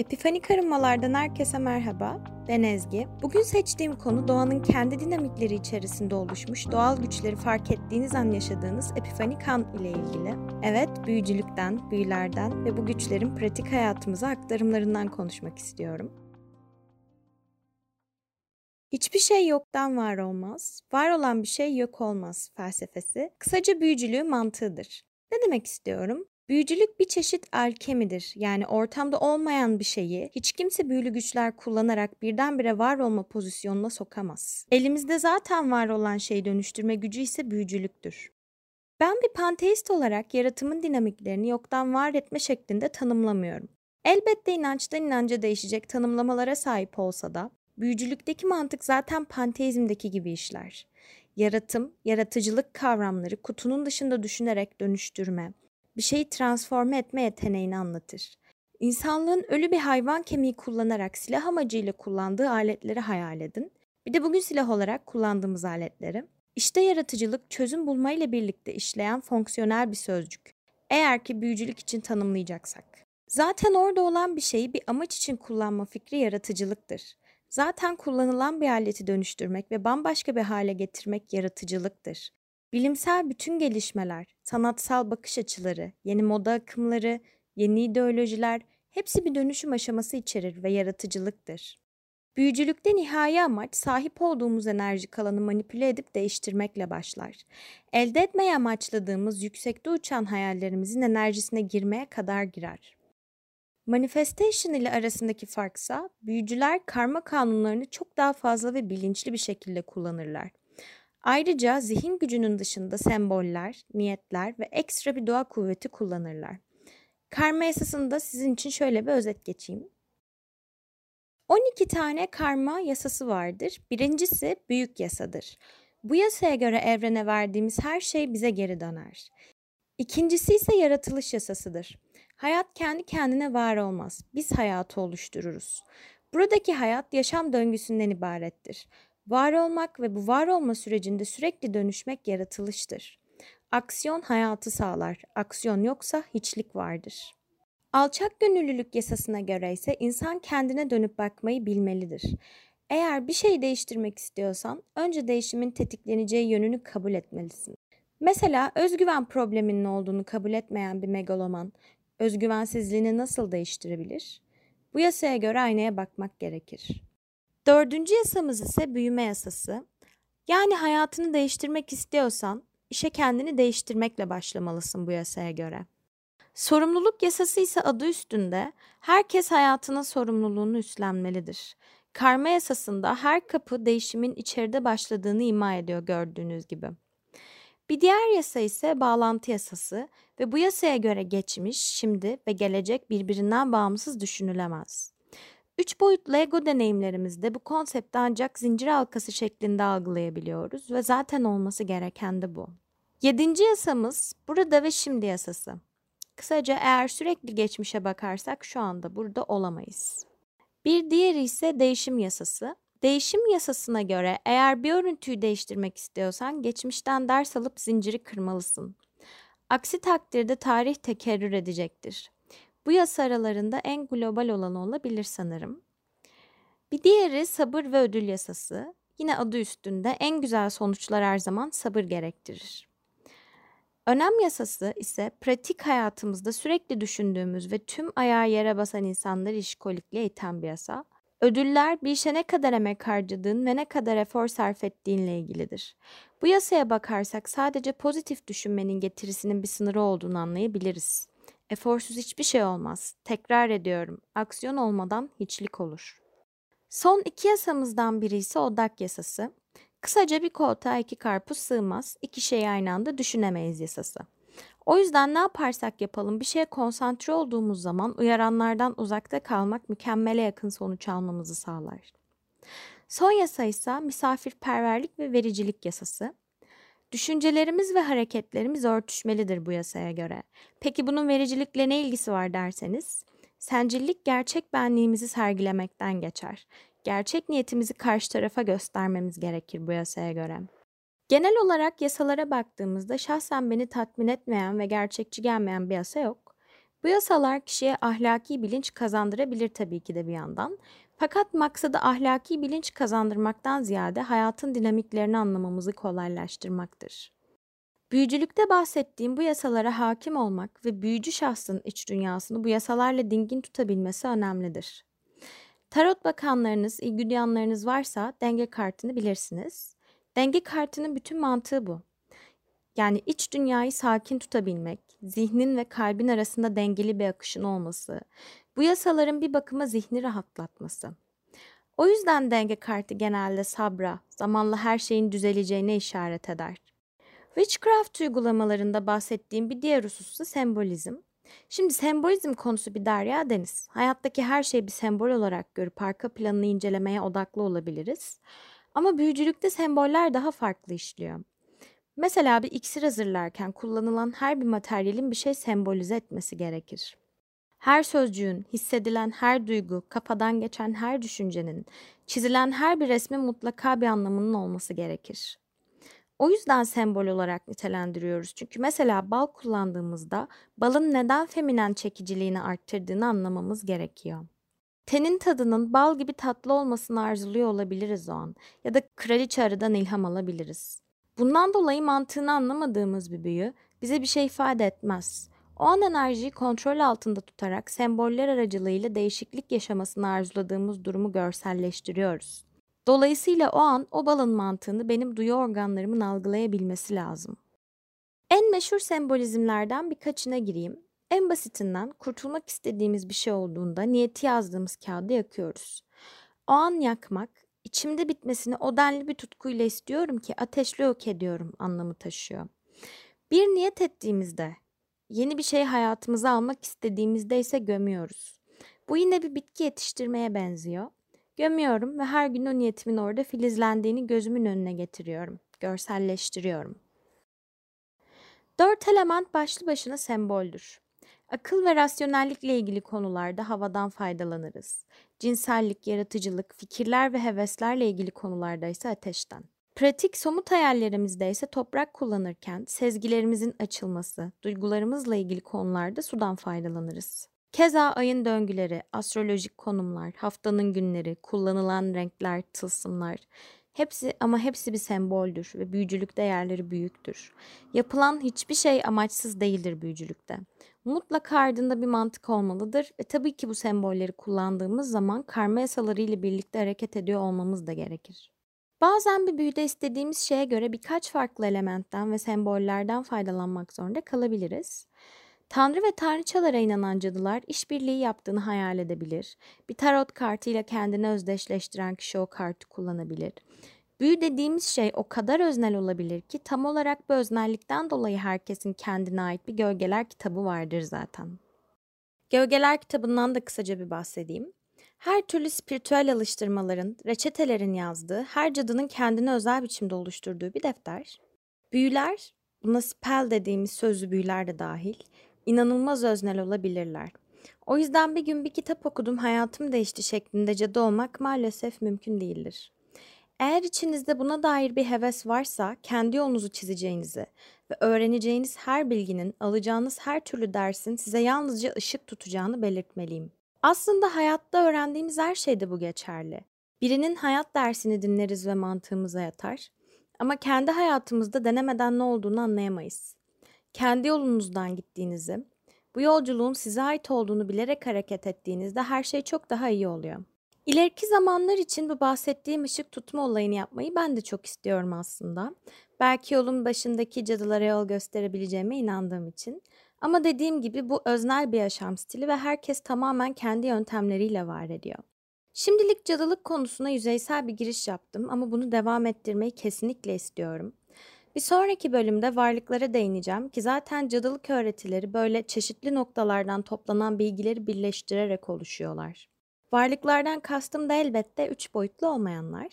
Epifanik arınmalardan herkese merhaba. Ben Ezgi. Bugün seçtiğim konu doğanın kendi dinamikleri içerisinde oluşmuş doğal güçleri fark ettiğiniz an yaşadığınız epifanik an ile ilgili. Evet, büyücülükten, büyülerden ve bu güçlerin pratik hayatımıza aktarımlarından konuşmak istiyorum. Hiçbir şey yoktan var olmaz, var olan bir şey yok olmaz felsefesi, kısaca büyücülüğü mantığıdır. Ne demek istiyorum? Büyücülük bir çeşit alkemidir. Yani ortamda olmayan bir şeyi hiç kimse büyülü güçler kullanarak birdenbire var olma pozisyonuna sokamaz. Elimizde zaten var olan şeyi dönüştürme gücü ise büyücülüktür. Ben bir panteist olarak yaratımın dinamiklerini yoktan var etme şeklinde tanımlamıyorum. Elbette inançtan inanca değişecek tanımlamalara sahip olsa da büyücülükteki mantık zaten panteizmdeki gibi işler. Yaratım, yaratıcılık kavramları kutunun dışında düşünerek dönüştürme, bir şeyi transforme etme yeteneğini anlatır. İnsanlığın ölü bir hayvan kemiği kullanarak silah amacıyla kullandığı aletleri hayal edin. Bir de bugün silah olarak kullandığımız aletleri. İşte yaratıcılık çözüm bulma ile birlikte işleyen fonksiyonel bir sözcük. Eğer ki büyücülük için tanımlayacaksak. Zaten orada olan bir şeyi bir amaç için kullanma fikri yaratıcılıktır. Zaten kullanılan bir aleti dönüştürmek ve bambaşka bir hale getirmek yaratıcılıktır. Bilimsel bütün gelişmeler, sanatsal bakış açıları, yeni moda akımları, yeni ideolojiler hepsi bir dönüşüm aşaması içerir ve yaratıcılıktır. Büyücülükte nihai amaç sahip olduğumuz enerji alanı manipüle edip değiştirmekle başlar. Elde etmeye amaçladığımız yüksekte uçan hayallerimizin enerjisine girmeye kadar girer. Manifestation ile arasındaki farksa büyücüler karma kanunlarını çok daha fazla ve bilinçli bir şekilde kullanırlar. Ayrıca zihin gücünün dışında semboller, niyetler ve ekstra bir doğa kuvveti kullanırlar. Karma yasasında sizin için şöyle bir özet geçeyim. 12 tane karma yasası vardır. Birincisi büyük yasadır. Bu yasaya göre evrene verdiğimiz her şey bize geri döner. İkincisi ise yaratılış yasasıdır. Hayat kendi kendine var olmaz. Biz hayatı oluştururuz. Buradaki hayat yaşam döngüsünden ibarettir. Var olmak ve bu var olma sürecinde sürekli dönüşmek yaratılıştır. Aksiyon hayatı sağlar. Aksiyon yoksa hiçlik vardır. Alçak gönüllülük yasasına göre ise insan kendine dönüp bakmayı bilmelidir. Eğer bir şey değiştirmek istiyorsan önce değişimin tetikleneceği yönünü kabul etmelisin. Mesela özgüven probleminin olduğunu kabul etmeyen bir megaloman özgüvensizliğini nasıl değiştirebilir? Bu yasaya göre aynaya bakmak gerekir. Dördüncü yasamız ise büyüme yasası. Yani hayatını değiştirmek istiyorsan işe kendini değiştirmekle başlamalısın bu yasaya göre. Sorumluluk yasası ise adı üstünde herkes hayatının sorumluluğunu üstlenmelidir. Karma yasasında her kapı değişimin içeride başladığını ima ediyor gördüğünüz gibi. Bir diğer yasa ise bağlantı yasası ve bu yasaya göre geçmiş, şimdi ve gelecek birbirinden bağımsız düşünülemez. Üç boyutlu Lego deneyimlerimizde bu konsepti ancak zincir halkası şeklinde algılayabiliyoruz ve zaten olması gereken de bu. Yedinci yasamız burada ve şimdi yasası. Kısaca eğer sürekli geçmişe bakarsak şu anda burada olamayız. Bir diğeri ise değişim yasası. Değişim yasasına göre eğer bir örüntüyü değiştirmek istiyorsan geçmişten ders alıp zinciri kırmalısın. Aksi takdirde tarih tekerrür edecektir. Bu yasa aralarında en global olan olabilir sanırım. Bir diğeri sabır ve ödül yasası. Yine adı üstünde en güzel sonuçlar her zaman sabır gerektirir. Önem yasası ise pratik hayatımızda sürekli düşündüğümüz ve tüm ayağı yere basan insanları işkolikle iten bir yasa. Ödüller bir işe ne kadar emek harcadığın ve ne kadar efor sarf ettiğinle ilgilidir. Bu yasaya bakarsak sadece pozitif düşünmenin getirisinin bir sınırı olduğunu anlayabiliriz. Eforsuz hiçbir şey olmaz. Tekrar ediyorum. Aksiyon olmadan hiçlik olur. Son iki yasamızdan biri ise odak yasası. Kısaca bir koltuğa iki karpuz sığmaz, iki şeyi aynı anda düşünemeyiz yasası. O yüzden ne yaparsak yapalım bir şeye konsantre olduğumuz zaman uyaranlardan uzakta kalmak mükemmele yakın sonuç almamızı sağlar. Son yasa ise misafirperverlik ve vericilik yasası. Düşüncelerimiz ve hareketlerimiz örtüşmelidir bu yasaya göre. Peki bunun vericilikle ne ilgisi var derseniz? Sencillik gerçek benliğimizi sergilemekten geçer. Gerçek niyetimizi karşı tarafa göstermemiz gerekir bu yasaya göre. Genel olarak yasalara baktığımızda şahsen beni tatmin etmeyen ve gerçekçi gelmeyen bir yasa yok. Bu yasalar kişiye ahlaki bilinç kazandırabilir tabii ki de bir yandan. Fakat maksadı ahlaki bilinç kazandırmaktan ziyade hayatın dinamiklerini anlamamızı kolaylaştırmaktır. Büyücülükte bahsettiğim bu yasalara hakim olmak ve büyücü şahsın iç dünyasını bu yasalarla dingin tutabilmesi önemlidir. Tarot bakanlarınız, ilgi duyanlarınız varsa denge kartını bilirsiniz. Denge kartının bütün mantığı bu. Yani iç dünyayı sakin tutabilmek, zihnin ve kalbin arasında dengeli bir akışın olması, bu yasaların bir bakıma zihni rahatlatması. O yüzden denge kartı genelde sabra, zamanla her şeyin düzeleceğine işaret eder. Witchcraft uygulamalarında bahsettiğim bir diğer husus sembolizm. Şimdi sembolizm konusu bir derya deniz. Hayattaki her şeyi bir sembol olarak görüp arka planını incelemeye odaklı olabiliriz. Ama büyücülükte semboller daha farklı işliyor. Mesela bir iksir hazırlarken kullanılan her bir materyalin bir şey sembolize etmesi gerekir. Her sözcüğün, hissedilen her duygu, kafadan geçen her düşüncenin, çizilen her bir resmin mutlaka bir anlamının olması gerekir. O yüzden sembol olarak nitelendiriyoruz. Çünkü mesela bal kullandığımızda balın neden feminen çekiciliğini arttırdığını anlamamız gerekiyor. Tenin tadının bal gibi tatlı olmasını arzuluyor olabiliriz o an ya da kraliçe arıdan ilham alabiliriz. Bundan dolayı mantığını anlamadığımız bir büyü bize bir şey ifade etmez. O an enerjiyi kontrol altında tutarak semboller aracılığıyla değişiklik yaşamasını arzuladığımız durumu görselleştiriyoruz. Dolayısıyla o an o balın mantığını benim duyu organlarımın algılayabilmesi lazım. En meşhur sembolizmlerden birkaçına gireyim. En basitinden kurtulmak istediğimiz bir şey olduğunda niyeti yazdığımız kağıdı yakıyoruz. O an yakmak, içimde bitmesini o denli bir tutkuyla istiyorum ki ateşle yok ediyorum anlamı taşıyor. Bir niyet ettiğimizde, yeni bir şey hayatımıza almak istediğimizde ise gömüyoruz. Bu yine bir bitki yetiştirmeye benziyor. Gömüyorum ve her gün o niyetimin orada filizlendiğini gözümün önüne getiriyorum, görselleştiriyorum. Dört element başlı başına semboldür. Akıl ve rasyonellikle ilgili konularda havadan faydalanırız. Cinsellik, yaratıcılık, fikirler ve heveslerle ilgili konularda ise ateşten. Pratik somut hayallerimizde ise toprak kullanırken sezgilerimizin açılması, duygularımızla ilgili konularda sudan faydalanırız. Keza ayın döngüleri, astrolojik konumlar, haftanın günleri, kullanılan renkler, tılsımlar hepsi ama hepsi bir semboldür ve büyücülük değerleri büyüktür. Yapılan hiçbir şey amaçsız değildir büyücülükte. Mutlaka ardında bir mantık olmalıdır ve tabii ki bu sembolleri kullandığımız zaman karma yasaları ile birlikte hareket ediyor olmamız da gerekir. Bazen bir büyüde istediğimiz şeye göre birkaç farklı elementten ve sembollerden faydalanmak zorunda kalabiliriz. Tanrı ve tanrıçalara inanan cadılar işbirliği yaptığını hayal edebilir. Bir tarot kartıyla kendini özdeşleştiren kişi o kartı kullanabilir. Büyü dediğimiz şey o kadar öznel olabilir ki tam olarak bu öznellikten dolayı herkesin kendine ait bir gölgeler kitabı vardır zaten. Gölgeler kitabından da kısaca bir bahsedeyim. Her türlü spiritüel alıştırmaların, reçetelerin yazdığı, her cadının kendine özel biçimde oluşturduğu bir defter. Büyüler, buna spell dediğimiz sözlü büyüler de dahil, inanılmaz öznel olabilirler. O yüzden bir gün bir kitap okudum hayatım değişti şeklinde cadı olmak maalesef mümkün değildir. Eğer içinizde buna dair bir heves varsa kendi yolunuzu çizeceğinizi ve öğreneceğiniz her bilginin, alacağınız her türlü dersin size yalnızca ışık tutacağını belirtmeliyim. Aslında hayatta öğrendiğimiz her şeyde bu geçerli. Birinin hayat dersini dinleriz ve mantığımıza yatar. Ama kendi hayatımızda denemeden ne olduğunu anlayamayız. Kendi yolunuzdan gittiğinizi, bu yolculuğun size ait olduğunu bilerek hareket ettiğinizde her şey çok daha iyi oluyor. İleriki zamanlar için bu bahsettiğim ışık tutma olayını yapmayı ben de çok istiyorum aslında. Belki yolun başındaki cadılara yol gösterebileceğime inandığım için. Ama dediğim gibi bu öznel bir yaşam stili ve herkes tamamen kendi yöntemleriyle var ediyor. Şimdilik cadılık konusuna yüzeysel bir giriş yaptım ama bunu devam ettirmeyi kesinlikle istiyorum. Bir sonraki bölümde varlıklara değineceğim ki zaten cadılık öğretileri böyle çeşitli noktalardan toplanan bilgileri birleştirerek oluşuyorlar. Varlıklardan kastım da elbette üç boyutlu olmayanlar.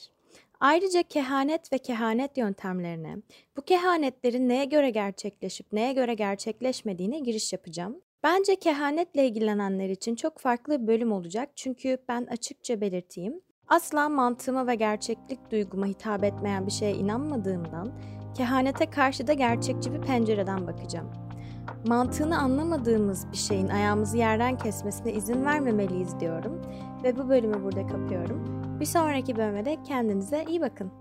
Ayrıca kehanet ve kehanet yöntemlerine, bu kehanetlerin neye göre gerçekleşip neye göre gerçekleşmediğine giriş yapacağım. Bence kehanetle ilgilenenler için çok farklı bir bölüm olacak çünkü ben açıkça belirteyim. Asla mantığıma ve gerçeklik duyguma hitap etmeyen bir şeye inanmadığımdan kehanete karşı da gerçekçi bir pencereden bakacağım. mantığını anlamadığımız bir şeyin ayağımızı yerden kesmesine izin vermemeliyiz diyorum. Ve bu bölümü burada kapıyorum. Bir sonraki bölümde kendinize iyi bakın.